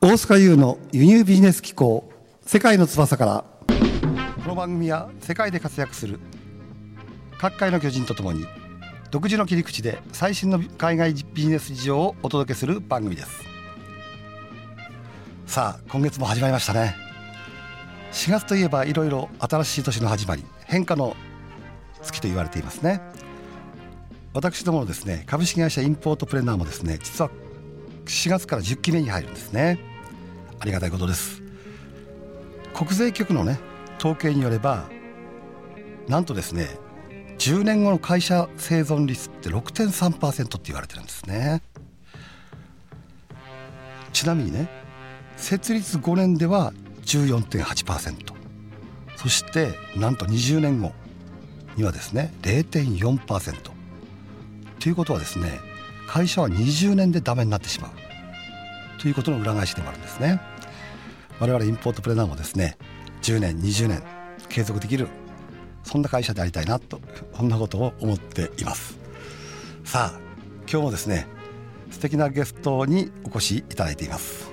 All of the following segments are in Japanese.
大塚優の輸入ビジネス機構世界の翼からこの番組は世界で活躍する各界の巨人とともに独自の切り口で最新の海外ビジネス事情をお届けする番組です。さあ今月も始まりましたね。4月といえばいろいろ新しい年の始まり変化の月と言われていますね。私どものですね株式会社インポートプレナーもですね実は4月から10期目に入るんですね。ありがたいことです。国税局のね統計によればなんとですね10年後の会社生存率って6.3%って言われてるんですね。ちなみにね設立5年では14.8%そしてなんと20年後にはですね0.4%ということはですね会社は20年でダメになってしまう。ということの裏返しでもあるんですね。我々インポートプレーナーもですね10年20年継続できるそんな会社でありたいなとこんなことを思っています。さあ今日もですね素敵なゲストにお越しいただいています。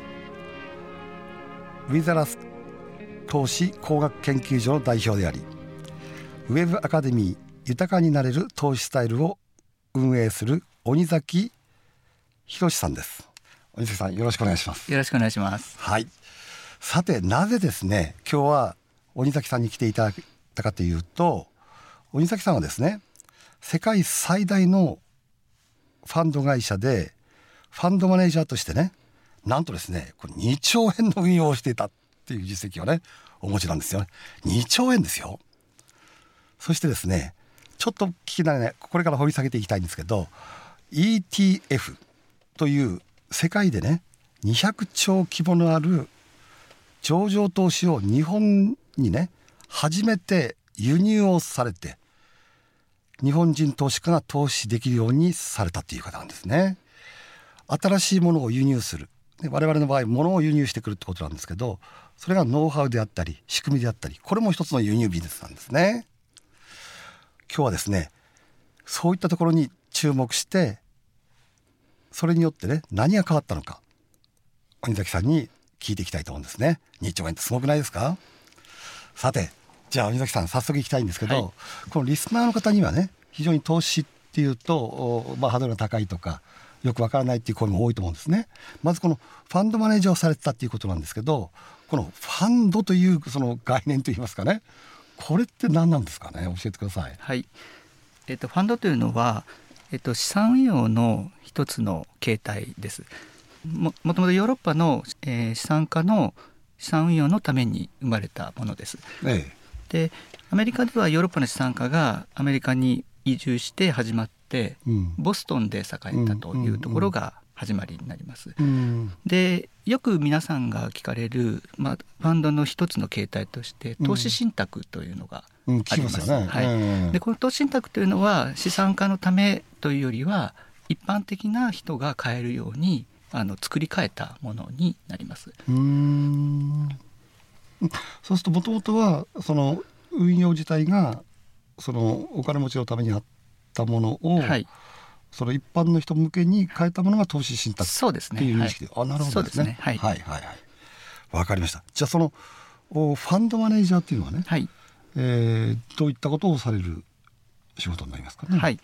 ウィザラス投資工学研究所の代表でありウェブアカデミー豊かになれる投資スタイルを運営する鬼崎博さんです。鬼崎さんよろしくお願いします。よろしくお願いします。はい。さてなぜですね今日は鬼崎さんに来ていただいたかというと鬼崎さんはですね世界最大のファンド会社でファンドマネージャーとしてねなんとですねこれ2兆円の運用をしていたっていう実績をねお持ちなんですよね。2兆円ですよ。そしてですねちょっと聞きながらねこれから掘り下げていきたいんですけど ETF という世界でね200兆規模のある上場投資を日本にね初めて輸入をされて日本人投資家が投資できるようにされたという方なんですね。新しいものを輸入する我々の場合物を輸入してくるってことなんですけどそれがノウハウであったり仕組みであったりこれも一つの輸入ビジネスなんですね。今日はですねそういったところに注目してそれによってね何が変わったのか鬼崎さんに聞いていきたいと思うんですね。2兆円ってすごくないですか？さてじゃあ鬼崎さん早速いきたいんですけど、はい、このリスナーの方にはね非常に投資っていうと、まあ、ハードルが高いとかよくわからないっていう声も多いと思うんですね。まずこのファンドマネージャーをされてたっていうことなんですけどこのファンドというその概念といいますかねこれって何なんですかね？教えてください。はい。えっ、とファンドというのはえっと、資産運用の一つの形態です。ももともとヨーロッパの、えー、資産家の資産運用のために生まれたものです。ええ、でアメリカではヨーロッパの資産家がアメリカに移住して始まって、うん、ボストンで栄えたというところが始まりになります。うん、でよく皆さんが聞かれる、まあ、ファンドの一つの形態として投資信託というのがあります。うん、す。ね、はい、でこの投資信託というのは資産家のためというよりは一般的な人が買えるようにあの作り変えたものになります。うん。そうするともともとはその運用自体がそのお金持ちのためにあったものを、はい、その一般の人向けに変えたものが投資信託っていう認識で、ね、あなるほどですね。はい、はいはいはい。わかりました。じゃあそのファンドマネージャーっていうのはね、はい、えー、どういったことをされる仕事になりますか？ね。はい。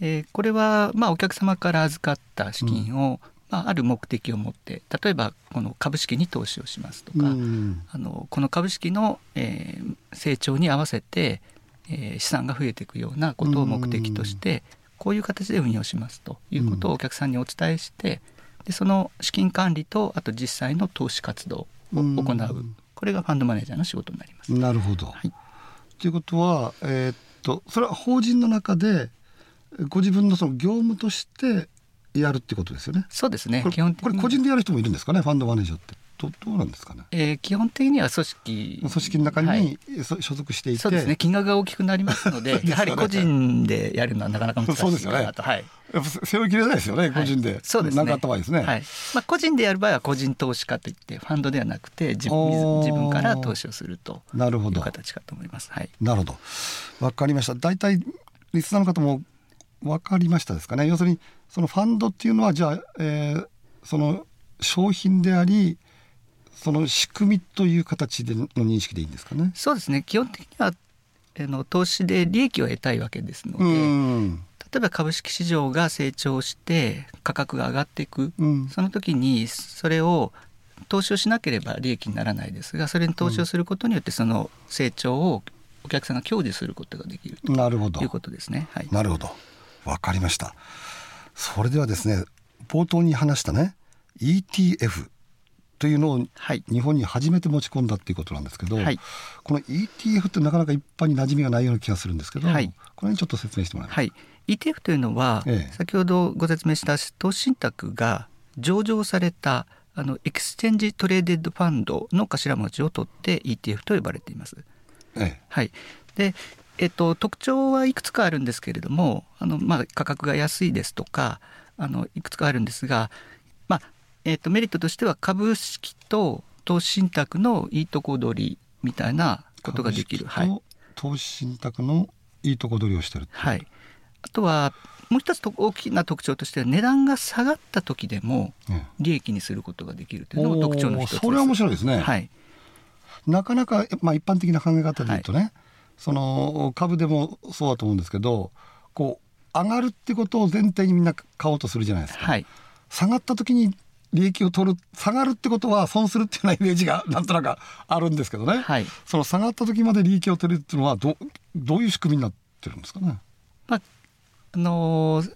えー、これはまあお客様から預かった資金を、うん。まあ、ある目的を持って例えばこの株式に投資をしますとか、うん、あのこの株式の、えー、成長に合わせて、えー、資産が増えていくようなことを目的として、こういう形で運用しますということをお客さんにお伝えして、でその資金管理とあと実際の投資活動を行う、これがファンドマネージャーの仕事になります。なるほど、はい、ということは、えー、っとそれは法人の中でご自分のその業務としてやるってことですよね。そうですね。基本これ個人でやる人もいるんですかね、ファンドマネージャーって。どどうなんですかね、えー、基本的には組織組織の中に、はい、所属していて。そうですね。金額が大きくなりますので ね、やはり個人でやるのはなかなか難しいかなと。そうですよね、はい、背負いきれないですよね、個人で、そうですね。かった場合ですね、はい。まあ、個人でやる場合は個人投資家といってファンドではなくて自分自分から投資をするという形かと思います。はい、なるほど。わかりました。大体リスナーの方も分かりましたですかね？要するにそのファンドっていうのはじゃあ、えー、その商品でありその仕組みという形での認識でいいんですかね。そうですね。基本的にはあの投資で利益を得たいわけですので、うん。例えば株式市場が成長して価格が上がっていく、うん。その時にそれを投資をしなければ利益にならないですがそれに投資をすることによってその成長をお客さんが享受することができるなるほどということですね。はい、なるほど。わかりました。それではですね冒頭に話したね ETF というのをはい。日本に初めて持ち込んだっていうことなんですけど、はい。この ETF ってなかなか一般に馴染みがないような気がするんですけど、はい。これにちょっと説明してもらえますか？はい、ETF というのは、ええ。先ほどご説明した投資信託が上場されたあの Exchange Traded Fund の頭文字を取って ETF と呼ばれています。えはい、で、えっと、特徴はいくつかあるんですけれどもあの、まあ、価格が安いですとかあのいくつかあるんですが、まあえっと、メリットとしては株式と投資信託のいいとこ取りみたいなえことができる。はい。株式と投資信託のいいとこ取りをしてるはい、あとはもう一つと大きな特徴としては値段が下がった時でもええ。利益にすることができるというのも特徴の一つです。それは面白いですね、はい、なかなか、まあ、一般的な考え方で言うとね、その株でもそうだと思うんですけどこう上がるってことを前提にみんな買おうとするじゃないですか、はい、下がった時に利益を取る下がるってことは損するっていうようなイメージがなんとなくあるんですけどね、はい。その下がった時まで利益を取るっていうのはどどういう仕組みになってるんですかね？まああのー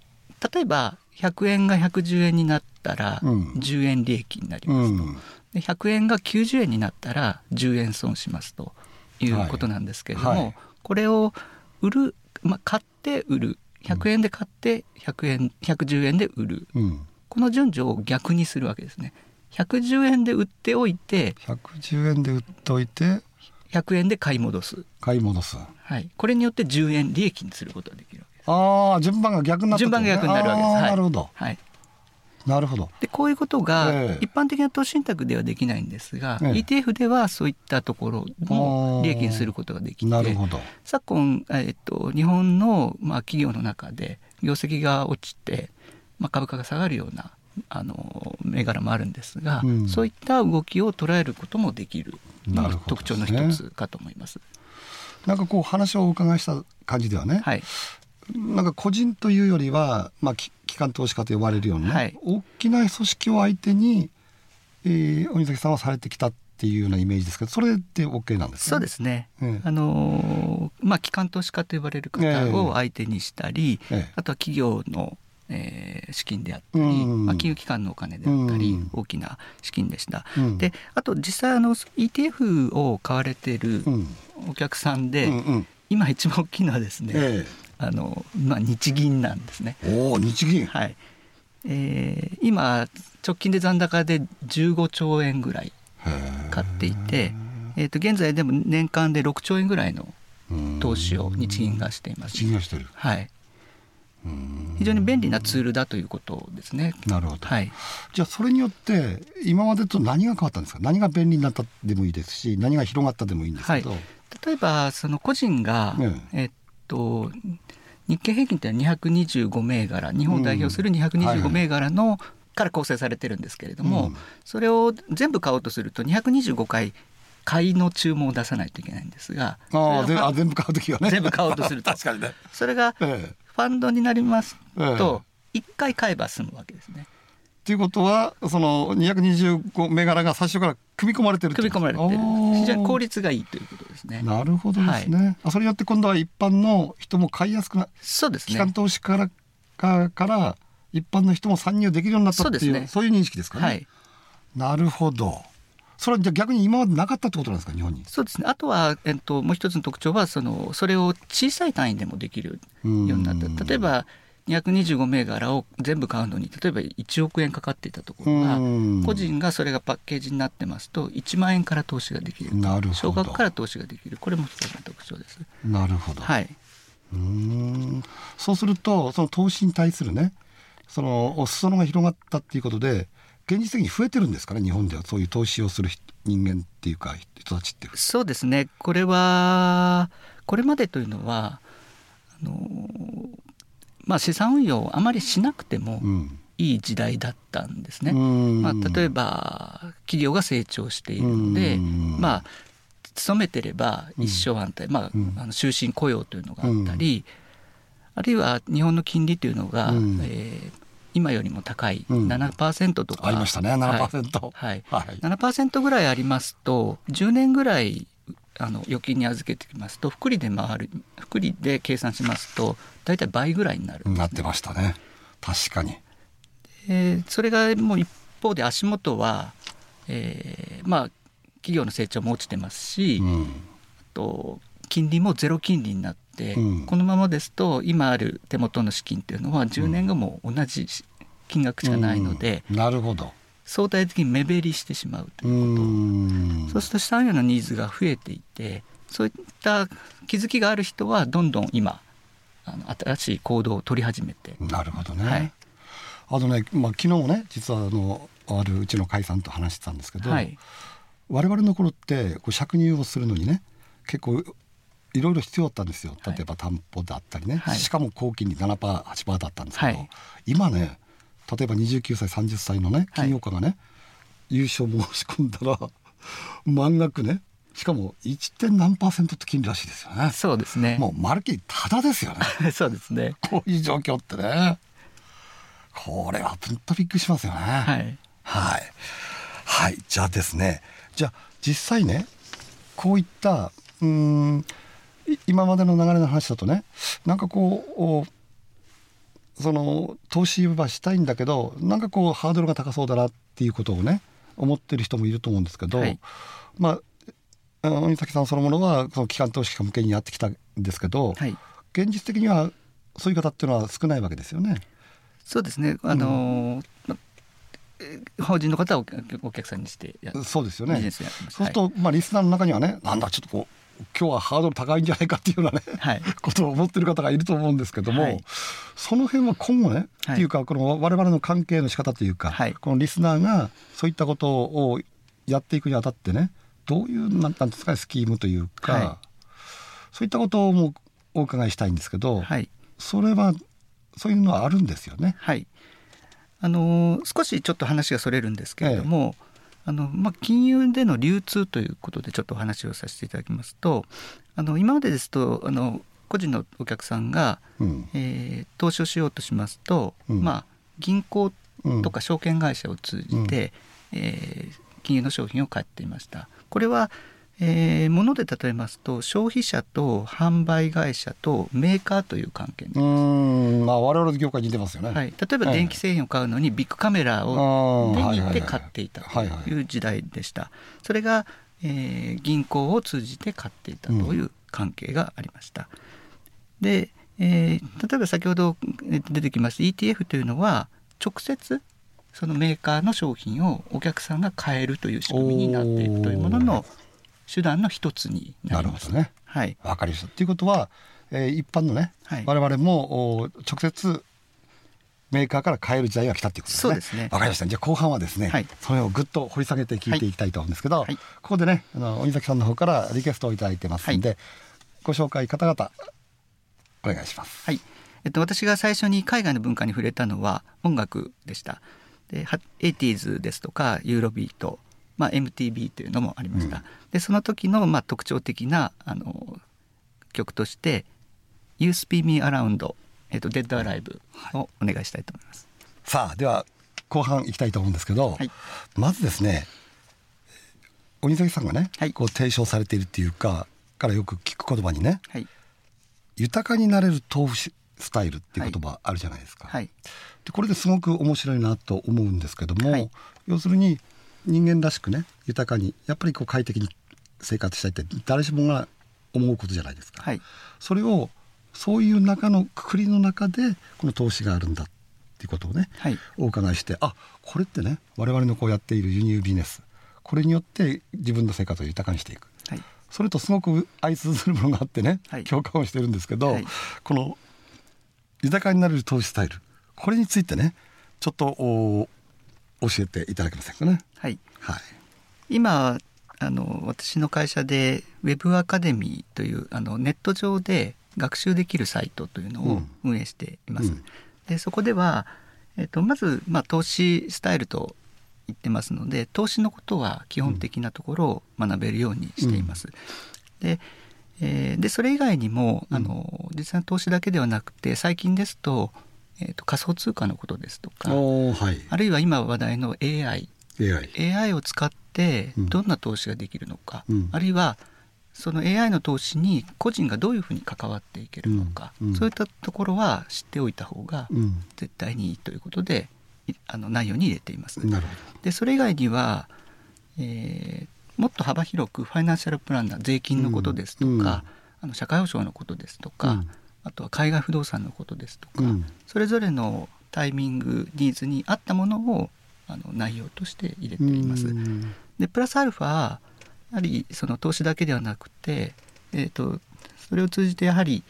例えば100円が110円になったらうん。10円利益になりうますと、ん、で100円が90円になったら10円損しますということなんですけれども、はい。はいこれを売る、まあ、買って売る。100円で買って100円110円で売る。うん、この順序を逆にするわけですね。110円で売っておいて110円で売っておいて100円で買い戻す、買い戻す。はい、これによって10円利益にすることができるわけです。ああ順番が逆になった順番が逆になるわけです。なるほどはい、なるほど。でこういうことがええ一般的な投資信託ではできないんですが、ええ ETF ではそういったところも利益にすることができてなるほど。昨今、えっと、日本の、まあ、企業の中で業績が落ちて、まあ、株価が下がるようなあの銘柄もあるんですが、うん。そういった動きを捉えることもできるのがなるほど特徴の一つかと思います。なんかこう話をお伺いした感じではね、はい、なんか個人というよりは、まあ、き機関投資家と呼ばれるようなね、はい。大きな組織を相手に、えー、鬼崎さんはされてきたっていうようなイメージですけどそれで OK なんですか、そうですね、ええ。あのーまあ、機関投資家と呼ばれる方を相手にしたり、ええ。あとは企業の、えー資金であったり、うん。まあ、金融機関のお金であったり、うん。大きな資金でした。うん。であと実際あの ETF を買われているうん。お客さんで、今一番大きいのはですね、えあのまあ、日銀なんですね。えおお日銀、はい。えー今直近で残高で15兆円ぐらい買っていて、えー、と現在でも年間で6兆円ぐらいのうん投資を日銀がしています。日。銀がしてる。はい、うん非常に便利なツールだということですね。なるほど、はい、じゃあそれによって今までと何が変わったんですか？何が便利になったでもいいですし何が広がったでもいいんですけど、例えばその個人が、えっと日経平均って225銘柄。日本を代表するうん。はい225はい銘柄の、から構成されてるんですけれども、うん。それを全部買おうとすると225回買いの注文を出さないといけないんですが。ああ全部買う時はね。全部買おうとすると。確かにね、それがフええァンドになりますえと1回買えば済むわけですね。ということはその225銘柄が最初から組み込まれてる組み込まれて非常に効率がいいということですね。なるほどですね、あそれによって今度は一般の人も買いやすくなそうですね。機関。投資からかから一般の人も参入できるようになったっていうそうね。いう認識ですかね、はい。なるほどそれはじゃあ逆に今までなかったってことなんですか日本に？そうですね。あとは、えっと、もう一つの特徴は、その、それを小さい単位でもできるようになった。例えば、225銘柄を全部買うのに、例えば1億円かかっていたところが、うん個人がそれがパッケージになってますと、1万円から投資ができる。なるほど少額から投資ができる。これも一つの特徴です。なるほど、はい。うーんそうするとその投資に対するねそのお裾野が広がったっていうことで現実的に増えてるんですかね日本ではそういう投資をする人人間っていうか人たちって。そうですね。これは、これまでというのは、あの、まあ、資産運用をあまりしなくても、うん。いい時代だったんですね。うん。まあ、例えば企業が成長しているので、うん。まあ勤めてれば一生安泰、まあうん。あの終身雇用というのがあったり、あるいは日本の金利というのが、うん。えー今よりも高いうん。7%とか、ありましたね。7%はい。はい。7%ぐらいありますと10年ぐらいあの預金に預けてきますと複利で回る複利で計算しますと大体倍ぐらいになる。ねなってましたね。確かに。えーそれがもう一方で足元は、えーまあ企業の成長も落ちてますし、あうん。と金利もゼロ金利になって、うん。このままですと今ある手元の資金っていうのは10年後も同じ金額しかないので、うん。なるほど。相対的に目減りしてしまうとういうこと、ん。そうすると資産運用のニーズが増えていてそういった気づきがある人はどんどん今あの新しい行動を取り始めて、なるほどね、はい。あとね、まあ、昨日もね実はあのあるうちの会さんと話してたんですけど、はい。我々の頃ってこう借入をするのにね結構いろいろ必要だったんですよはい例えば担保だったりね、はいしかも高金利 7%8% だったんですけど、はい今ね例えば29歳30歳のね金融家がね、優勝申し込んだら 満額ねしかも 1. 点何パーセントって金利らしいですよね。そうですねもうまるっきりタダですよね そうですねこういう状況ってねこれは本当びっくりしますよね。はいはい。はい。じゃあですね。じゃあ実際ね、こういった、うーん、い今までの流れの話だとね、なんかこう、おその投資はしたいんだけど、なんかこうハードルが高そうだなっていうことをね、思ってる人もいると思うんですけど、はい。まあ、鬼崎さんそのものはその機関投資家向けにやってきたんですけど、はい。現実的にはそういう方っていうのは少ないわけですよね。そうですね。あのーまえー法人の方をお客さんにしてやそうですよね。そうすると、まあリスナーの中にはね、なんだちょっとこう今日はハードル高いんじゃないかっていうようなね、はい。ことを思ってる方がいると思うんですけども、はい。その辺は今後ね、はい。っていうかこの我々の関係の仕方というか、はい。このリスナーがそういったことをやっていくにあたってね、どういうなんなんですかねスキームというか、はい。そういったことをもお伺いしたいんですけど、はい。それはそういうのはあるんですよね？はい。あのー少しちょっと話がそれるんですけれども、あのまあ、金融での流通ということでちょっとお話をさせていただきますとあの今までですとあの個人のお客さんが、うん。えー投資をしようとしますと、うん。まあ、銀行うん。とか証券会社を通じて、えー金融の商品を買っていました。これはえー、物で例えますと消費者と販売会社とメーカーという関係にうーん、まあ我々の業界に似てますよね。はい、例えば電気製品を買うのにビッグカメラを手に入れて買っていたという時代でした。それが、えー銀行を通じて買っていたという関係がありました。で、えー例えば先ほど出てきました ETF というのは直接そのメーカーの商品をお客さんが買えるという仕組みになっていくというものの手段の一つにななります。るほどね。はい、わかりました。ということは、えー一般のね、はい我々もお直接メーカーから買える時代が来たっていうことですね。そうですねわかりました。じゃあ後半はですね、はいそれをぐっと掘り下げて聞いていきたいと思うんですけど、はいここでね、あの鬼崎さんの方からリクエストをいただいてますんで、ご紹介方々お願いします。はい、えっと、私が最初に海外の文化に触れたのは音楽でした。で、は 80s ですとかユーロビート、まあ、MTV というのもありました。うん。でその時のまあ特徴的なあの曲として「You Spin Me Around」えっと「Dead Alive」をお願いしたいと思います。さあでは後半いきたいと思うんですけど、はい。まずですね鬼崎さんがね、はい。こう提唱されているっていうかからよく聞く言葉にねはい、豊かになれる投資スタイルっていう言葉あるじゃないですか。はい、でこれですごく面白いなと思うんですけども、はい。要するに人間らしくね豊かにやっぱりこう快適に生活したいって誰しもが思うことじゃないですか。はい、それをそういう中のくくりの中でこの投資があるんだっていうことをね、はい。お伺いしてあこれってね我々のこうやっている輸入ビジネスこれによって自分の生活を豊かにしていく。はい、それとすごく相通ずるものがあってね、はい。共感をしてるんですけど、はい。この豊かになれる投資スタイルこれについてねちょっとお教えていただけませんかね。はい。はい、今あの私の会社でウェブアカデミーというあのネット上で学習できるサイトというのをうん運営しています。うんでそこでは、えっと、まず、まあ、投資スタイルと言ってますので投資のことは基本的なところを学べるようにしています。でえーでそれ以外にもあの実際の投資だけではなくて最近ですと,、えーと仮想通貨のことですとかはい。あるいは今話題の AI AI AI を使ってうん。どんな投資ができるのか、うん。あるいはその AI の投資に個人がどういうふうに関わっていけるのか、うん。うん。そういったところは知っておいた方がうん。絶対にいいということでいあの内容に入れています。なるほでそれ以外には、えーもっと幅広くファイナンシャルプランナー税金のことですとか、あの社会保障のことですとか、うんあとは海外不動産のことですとか、うん。それぞれのタイミングニーズに合ったものをあの内容として入れてどいます。うん。でプラスアルファやはりその投資だけではなくて、えー、とそれを通じてやはり、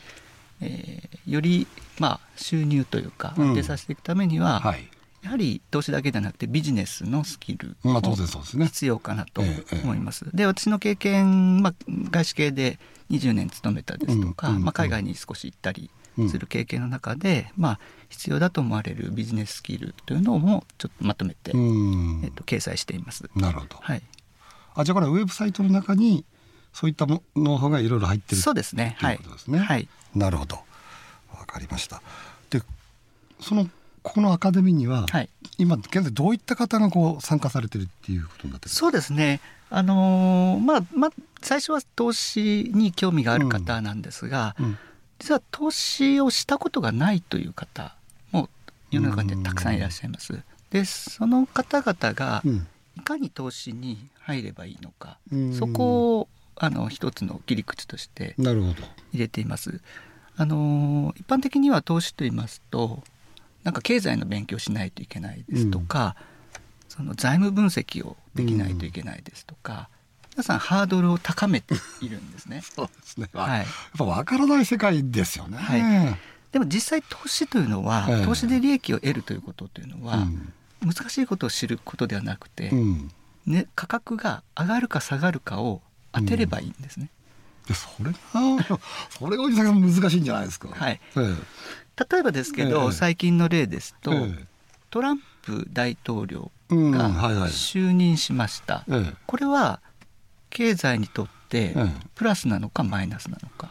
えーより、まあ、収入というかうん。安定させていくためには、はいやはり投資だけではなくてビジネスのスキルまあ当も然そうですね。必要かなとええ思います。で私の経験、まあ、外資系で20年勤めたですとか、まあ、海外に少し行ったりする経験の中で、まあ、必要だと思われるビジネススキルというのもちょっとまとめて、うん。えっと、掲載しています。なるほど。はい、あじゃあこれウェブサイトの中にそういったもノウハウがいろいろ入ってるそうですね。とはい。いうことですね。はい。なるほど。わかりました。でそのここのアカデミーには、はい。今現在どういった方がこう参加されてるっていうことになってるんですか？そうですね。あのーまあまあ最初は投資に興味がある方なんですが、うん実は投資をしたことがないという方も世の中にはたくさんいらっしゃいます。でその方々がうんいかに投資に入ればいいのか、うんそこをあの一つの切り口として入れています。あの一般的には投資と言いますとなんか経済の勉強しないといけないですとか、その財務分析をできないといけないですとか、皆さんハードルを高めているんですね。そうですね、はい。やっぱ分からない世界ですよね、はい。でも実際投資というのは、ええ。投資で利益を得るということというのは、うん。難しいことを知ることではなくて、うん。ね、価格が上がるか下がるかを当てればいいんですね。でそれがそれがおじさん難しいんじゃないですか。はい。え例えばですけど、ええ最近の例ですと、ええ。トランプ大統領うんがはいはい。就任しました、ええ。これは経済にとってええ。プラスなのかマイナスなのか。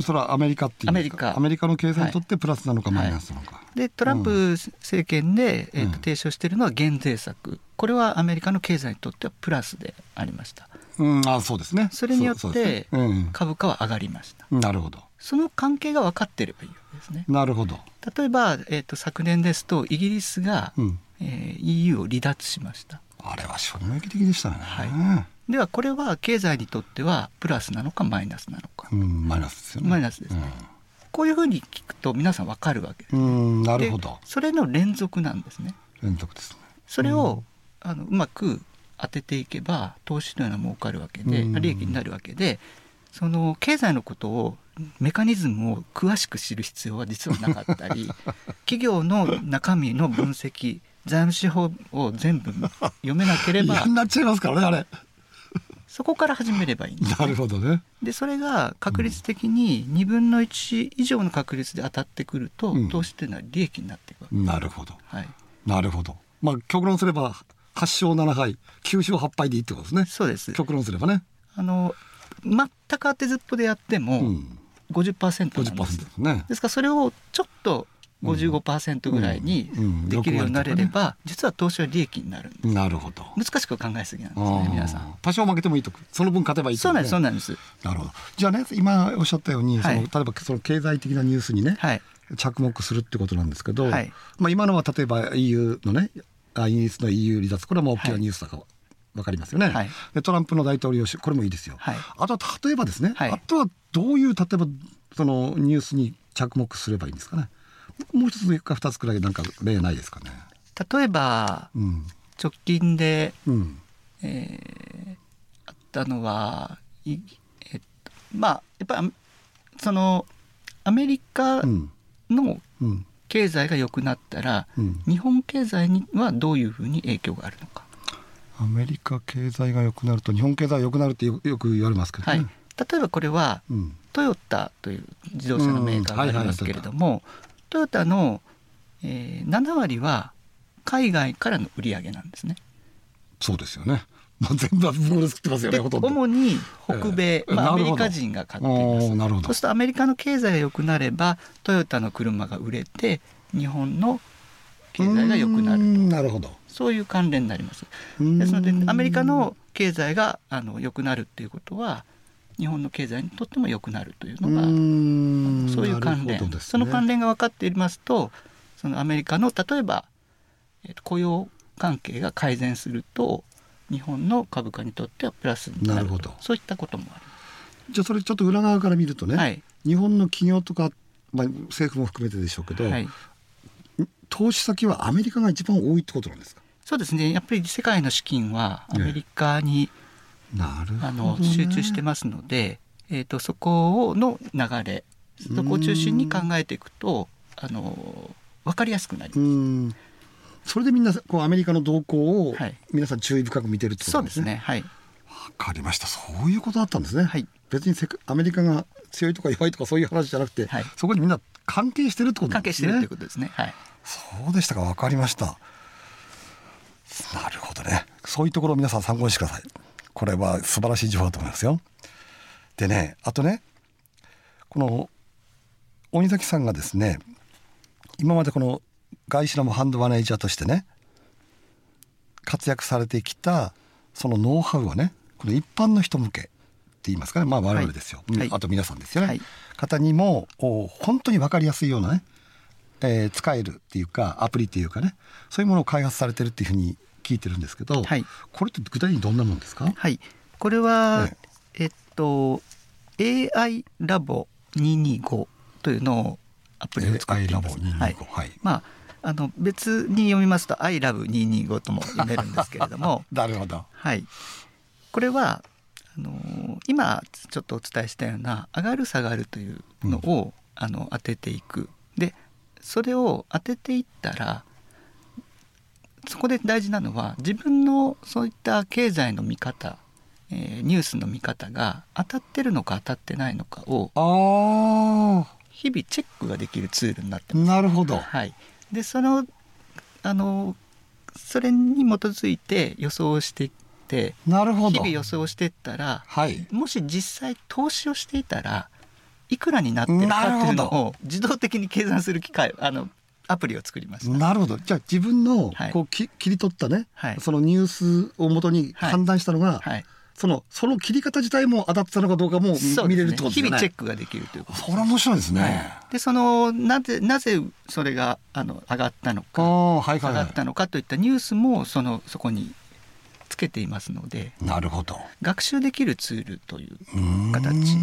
それはアメリカっていうアメリカ。アメリカの経済にとってプラスなのかマイナスなのか、でトランプ政権で、えーとうん。提唱しているのは減税策。これはアメリカの経済にとってはプラスでありました。うん、あそうですね。それによって株価は上がりました。なるほどその関係が分かっていればいいわけですね。なるほど、例えば、えー、と昨年ですとイギリスが、うん、えー EU を離脱しました。あれは衝撃的でしたね、はではこれは経済にとってはプラスなのかマイナスなのか、うん、マイナスですよね。マイナスですね。こういうふうに聞くと皆さん分かるわけです、うん、うんなるほでどそれの連続なんですね。連続ですね。それを、あのうまく当てていけば投資というのは儲かるわけで、うん。利益になるわけでその経済のことをメカニズムを詳しく知る必要は実はなかったり 企業の中身の分析財務手法を全部読めなければなっちゃいますからねあれ。そこから始めればいいんです、なるほどね。でそれが確率的に2分の1以上の確率で当たってくると、うん。投資というのは利益になっていくわけ、なるほど。はい、なるほど。まあ極論すれば8勝7敗9勝8敗でいいってことですね。そうです。極論すればね。あの全く当てずっぽでやってもうん50%なん50%です、ですね。ですからそれをちょっと55%ぐらいにうん。うん。できるようになれれば、実は投資は利益になるんです。なるほど。難しく考えすぎなんですね皆さん。多少負けてもいいと。その分勝てばいいってそうなんですそうねなんです。なるほど。じゃあね今おっしゃったように、はい。その例えばその経済的なニュースにね、はい。着目するってことなんですけど、はい。まあ、今のは例えば EU のねあイギリスの EU 離脱これはもう大きなニュースだから分かりますよね、はい。でトランプの大統領就これもいいですよ、はい。あとは例えばですね、はい。あとはどういう例えばそのニュースに着目すればいいんですかね？もう一つか二つくらいなんか例ないですかね？例えばうん。直近で、うん。えーあったのはいえっとまあやっぱりそのアメリカうん。のうん。経済が良くなったら、うん。日本経済にはどういうふうに影響があるのか、アメリカ経済が良くなると日本経済は良くなるってよよく言われますけどね、はい、例えばこれはうんトヨタという自動車のメーカーがありますけれども、トヨタの、えー、7割は海外からの売り上げなんですね。そうですよね。もう全部は向こうで作ってますよね。ほとんど。主に北米、えーまあ、アメリカ人が買っています。なるほどそうするとアメリカの経済が良くなればトヨタの車が売れて日本の経済が良くなるうーんなるほど。そういう関連になります。ですのでアメリカの経済があの良くなるっていうことは日本の経済にとっても良くなるというのがそういう関連、ね。その関連が分かっていますとそのアメリカの例えば、えーと雇用関係が改善すると日本の株価にとってはプラスになるなるほど。そういったこともあじゃあそれちょっと裏側から見るとね、る。はい。日本の企業とか、まあ、政府も含めてでしょうけど、はい、投資先はアメリカが一番多いってことなんですか？そうですね。やっぱり世界の資金はアメリカに、あの集中してますので、えー、とそこの流れそこを中心に考えていくとあの分かりやすくなります。うんそれでみんなこうアメリカの動向をはい皆さん注意深く見てるってことですね。ですねはいわかりました。そういうことだったんですね。はい別にアメリカが強いとか弱いとかそういう話じゃなくて、はいそこにみんな関係してるってことですね。してるということですねはいそうでしたか。わかりました。なるほどね。そういうところを皆さん参考にしてください。これは素晴らしい情報だと思いますよ。でね、あとね、この鬼崎さんがですね、今までこの外資のハンドマネージャーとしてね、活躍されてきたそのノウハウをね、この一般の人向けって言いますかね、まあ我々ですよ。はいはいあと皆さんですよね。はい方にもお本当に分かりやすいようなね、えー使えるっていうかアプリっていうかねそういうものを開発されてるっていうふうに聞いてるんですけど、はい。これって具体的にどんなもんですか？はい、これはえ、え。っと AI ラボ225というのをアプリを作っています。AI ラボ225はい。はい。まああの別に読みますと I love 225とも読めるんですけれども、なるほど。はい、これはあの今ちょっとお伝えしたような上がる下がるというのを、あの当てていく。でそれを当てていったらそこで大事なのは自分のそういった経済の見方、えーニュースの見方が当たってるのか当たってないのかをあ日々チェックができるツールになってあます。なるほど。はい、でそのあのそれに基づいて予想していってなるほど。日々予想していったらはい。もし実際投資をしていたらいくらになってるかっていうのを自動的に計算する機械あのアプリを作りました。なるほど。じゃあ自分のはい。こうき切り取ったね、はい。そのニュースをもとに判断したのが、はい、そのその切り方自体も当たってたのかどうかも見れるってことですね。々チェックができるということそれは面白いですね、でそのなぜなぜそれがあの上がったのあかあはいはいは下がったのかといったニュースもそのそこにつけていますので。いなるほど。学習できるツールという形。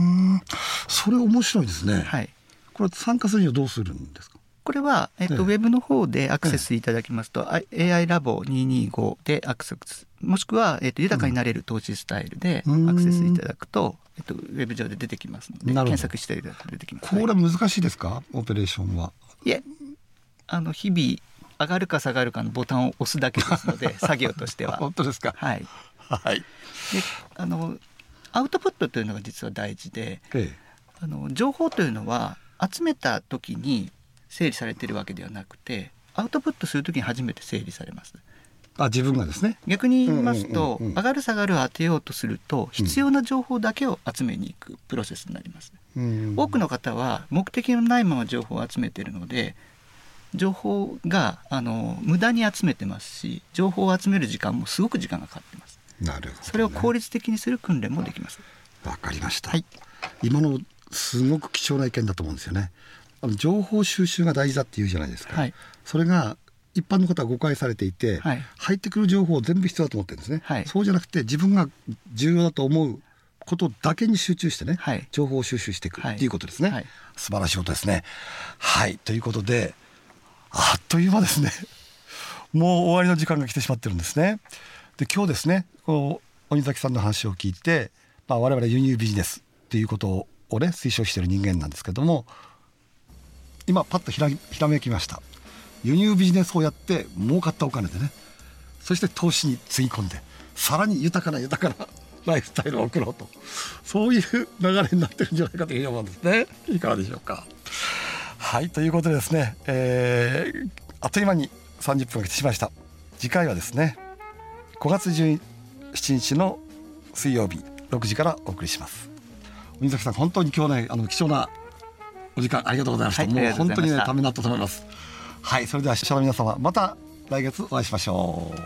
それ面白いですね、はい。これ参加するにはどうするんですか？これは、えっとええウェブの方でアクセスいただきますと、あ AI ラボ225でアクセスもしくは、えっと、豊かになれる投資スタイルでうん。アクセスいただくと、えっと、ウェブ上で出てきますので検索していただくと出てきます、これ難しいですか？オペレーションは。いえあの日々上がるか下がるかのボタンを押すだけですので 作業としては。本当ですか？はい。はい。であのアウトプットというのが実は大事でえ。あの情報というのは集めた時に整理されているわけではなくてアウトプットする時に初めて整理されます。えあ自分がですね。逆に言いますと、うんうんうんうん。上がる下がるを当てようとすると必要な情報だけを集めに行くプロセスになります、多くの方は目的のないまま情報を集めているので情報があの無駄に集めてますし情報を集める時間もすごく時間がかかってます。なるほど、ね、それを効率的にする訓練もできます。わかりました、はい。今のすごく貴重な意見だと思うんですよねあの情報収集が大事だっていうじゃないですか、はい。それが一般の方は誤解されていて、はい。入ってくる情報を全部必要だと思ってるんですね、はい。そうじゃなくて自分が重要だと思うことだけに集中してね、はい。情報を収集していくはいっていうことですね、はい。素晴らしいことですね。はい。ということであっという間ですね。もう終わりの時間が来てしまってるんですね。で今日ですねこう鬼崎さんの話を聞いて、まあ、我々輸入ビジネスっていうことをね推奨している人間なんですけども今パッとひらひらめきました。輸入ビジネスをやって儲かったお金でね。そして投資につぎ込んでさらに豊かな豊かな ライフスタイルを送ろうと。そういう流れになってるんじゃないかというふうに思うんですね。いかがでしょうか。はいということでですね、えーあっという間に30分が来てしまいました。次回はですね5月17日の水曜日6時からお送りします。鬼崎さん本当に今日ねあの貴重なお時間ありがとうございました、はいもう本当にねためになったと思います。はいそれでは視聴者の皆様また来月お会いしましょう